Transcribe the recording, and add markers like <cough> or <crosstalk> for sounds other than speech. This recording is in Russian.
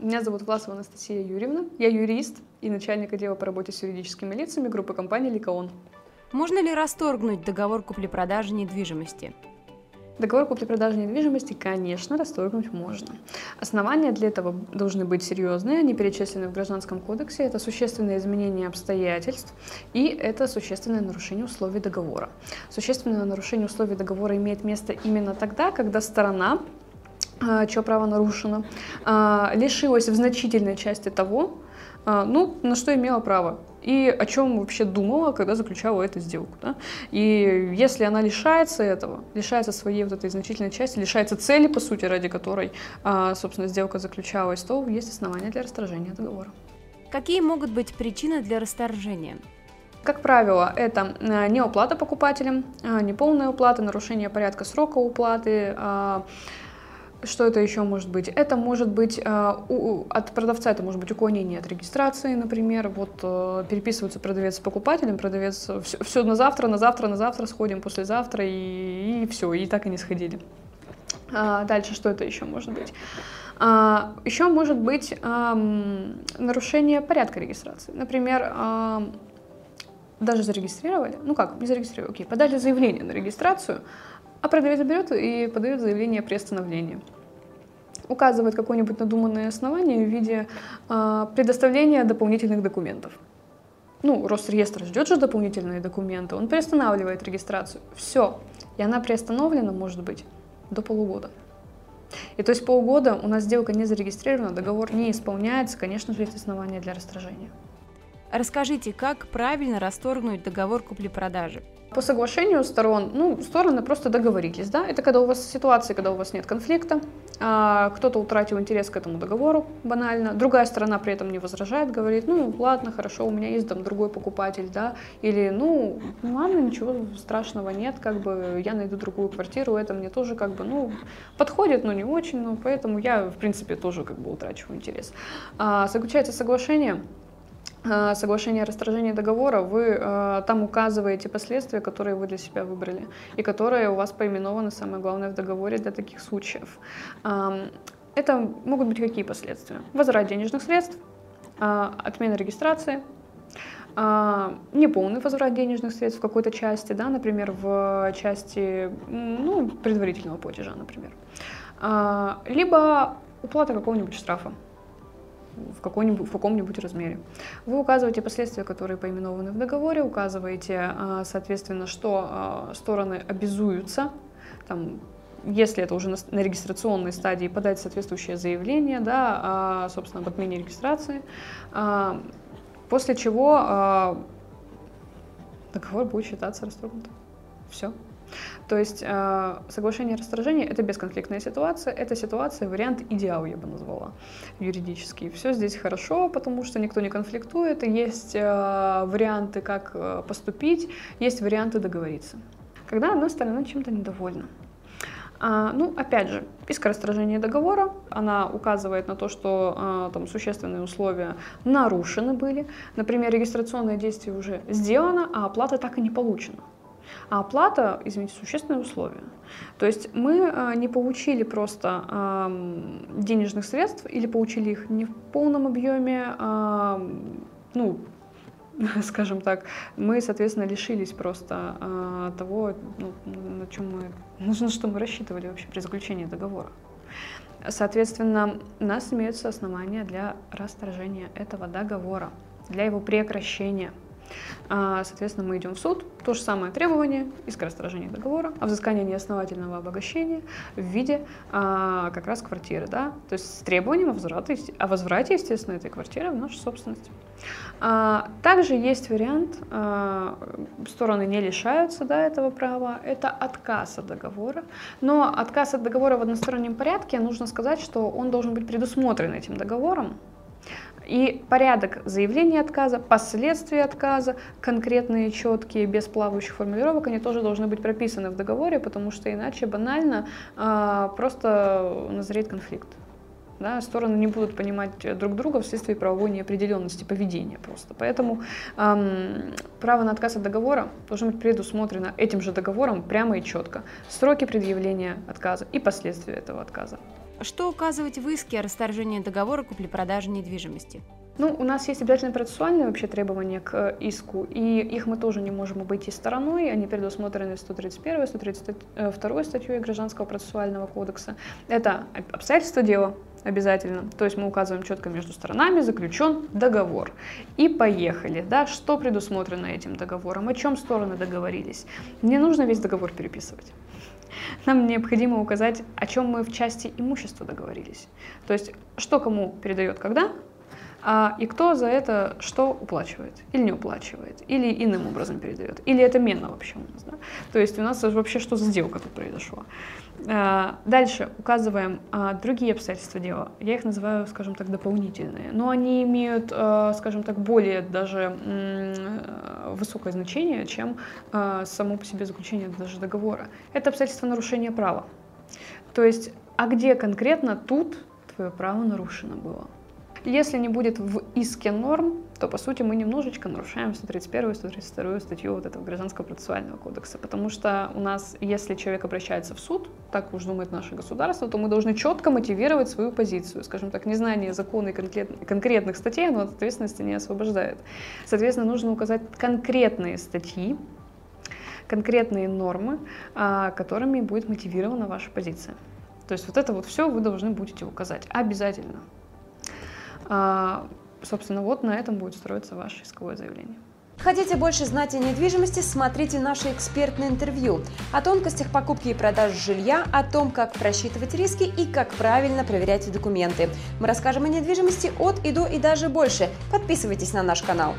Меня зовут Власова Анастасия Юрьевна. Я юрист и начальник отдела по работе с юридическими лицами группы компании «Ликаон». Можно ли расторгнуть договор купли-продажи недвижимости? Договор купли-продажи недвижимости, конечно, расторгнуть можно. Основания для этого должны быть серьезные, они перечислены в Гражданском кодексе. Это существенное изменение обстоятельств и это существенное нарушение условий договора. Существенное нарушение условий договора имеет место именно тогда, когда сторона чье право нарушено, а, лишилась в значительной части того, а, ну, на что имела право и о чем вообще думала, когда заключала эту сделку. Да? И если она лишается этого, лишается своей вот этой значительной части, лишается цели, по сути, ради которой, собственно, сделка заключалась, то есть основания для расторжения договора. Какие могут быть причины для расторжения? Как правило, это неуплата покупателям, неполная уплата, нарушение порядка срока уплаты, что это еще может быть? Это может быть э, от продавца, это может быть уклонение от регистрации, например. Вот э, переписывается продавец с покупателем, продавец все, все на завтра, на завтра, на завтра сходим, послезавтра и, и все, и так и не сходили. А, дальше что это еще может быть? А, еще может быть нарушение порядка регистрации. Например, даже зарегистрировали, ну как, не зарегистрировали, окей, подали заявление на регистрацию, а продавец берет и подает заявление о приостановлении. Указывает какое-нибудь надуманное основание в виде э, предоставления дополнительных документов. Ну, Росреестр ждет же дополнительные документы, он приостанавливает регистрацию. Все. И она приостановлена, может быть, до полугода. И то есть полгода у нас сделка не зарегистрирована, договор не исполняется, конечно же, есть основания для расторжения. Расскажите, как правильно расторгнуть договор купли-продажи? По соглашению сторон, ну, стороны просто договорились, да, это когда у вас ситуация, когда у вас нет конфликта, а, кто-то утратил интерес к этому договору, банально, другая сторона при этом не возражает, говорит, ну, ладно, хорошо, у меня есть там другой покупатель, да, или, ну, ладно, ничего страшного нет, как бы я найду другую квартиру, это мне тоже как бы, ну, подходит, но не очень, но поэтому я, в принципе, тоже как бы утрачиваю интерес. А, заключается соглашение, соглашение о расторжении договора, вы э, там указываете последствия, которые вы для себя выбрали, и которые у вас поименованы, самое главное, в договоре для таких случаев. Э, это могут быть какие последствия? Возврат денежных средств, э, отмена регистрации, неполный возврат денежных средств в какой-то части, да, например, в части ну, предварительного платежа, например. Либо уплата какого-нибудь штрафа в, в каком-нибудь размере. Вы указываете последствия, которые поименованы в договоре, указываете, а, соответственно, что а, стороны обязуются, там, если это уже на, на регистрационной стадии, подать соответствующее заявление, да, а, собственно, об отмене регистрации, после чего договор будет считаться расторгнутым. Все. То есть э, соглашение о расторжении – это бесконфликтная ситуация, это ситуация, вариант идеал, я бы назвала, юридический. Все здесь хорошо, потому что никто не конфликтует, есть э, варианты, как э, поступить, есть варианты договориться. Когда одна сторона чем-то недовольна, а, ну, опять же, списка расторжения договора, она указывает на то, что а, там существенные условия нарушены были. Например, регистрационное действие уже сделано, а оплата так и не получена. А оплата, извините, существенные условия. То есть мы э, не получили просто денежных средств или получили их не в полном объеме, ну, <laughs> скажем так, мы, соответственно, лишились просто э, того, ну, на чем мы, <laughs> нужно, что мы рассчитывали вообще при заключении договора. Соответственно, у нас имеются основания для расторжения этого договора, для его прекращения. А, соответственно, мы идем в суд. То же самое требование, иск расторжения договора, о взыскании неосновательного обогащения в виде а, как раз квартиры. Да? То есть с требованием о возврате, о возврате, естественно, этой квартиры в нашу собственность. А, также есть вариант, стороны не лишаются да, этого права, это отказ от договора. Но отказ от договора в одностороннем порядке, нужно сказать, что он должен быть предусмотрен этим договором, и порядок заявления отказа, последствия отказа, конкретные, четкие, без плавающих формулировок, они тоже должны быть прописаны в договоре, потому что иначе банально э, просто назреет конфликт. Да, стороны не будут понимать друг друга вследствие правовой неопределенности поведения просто. Поэтому эм, право на отказ от договора должно быть предусмотрено этим же договором прямо и четко. Сроки предъявления отказа и последствия этого отказа. Что указывать в иске о расторжении договора купли-продажи недвижимости? Ну, у нас есть обязательно процессуальные вообще требования к э, иску, и их мы тоже не можем обойти стороной. Они предусмотрены 131 132 статьей Гражданского процессуального кодекса. Это обстоятельства дела, обязательно. То есть мы указываем четко между сторонами заключен договор. И поехали. Да, что предусмотрено этим договором, о чем стороны договорились. Не нужно весь договор переписывать. Нам необходимо указать, о чем мы в части имущества договорились. То есть, что кому передает когда, а, и кто за это что уплачивает или не уплачивает, или иным образом передает, или это мена вообще у нас. Да? То есть у нас вообще что за сделка тут произошла. А, дальше указываем а, другие обстоятельства дела. Я их называю, скажем так, дополнительные. Но они имеют, а, скажем так, более даже м- высокое значение, чем само по себе заключение даже договора. Это обстоятельства нарушения права. То есть, а где конкретно тут твое право нарушено было? Если не будет в иске норм, то, по сути, мы немножечко нарушаем 131 132 статью вот этого Гражданского процессуального кодекса. Потому что у нас, если человек обращается в суд, так уж думает наше государство, то мы должны четко мотивировать свою позицию. Скажем так, незнание закона и конкретных статей, оно от ответственности не освобождает. Соответственно, нужно указать конкретные статьи, конкретные нормы, а, которыми будет мотивирована ваша позиция. То есть вот это вот все вы должны будете указать обязательно. А, собственно, вот на этом будет строиться ваше исковое заявление. Хотите больше знать о недвижимости, смотрите наше экспертное интервью о тонкостях покупки и продажи жилья, о том, как просчитывать риски и как правильно проверять документы. Мы расскажем о недвижимости от и до и даже больше. Подписывайтесь на наш канал.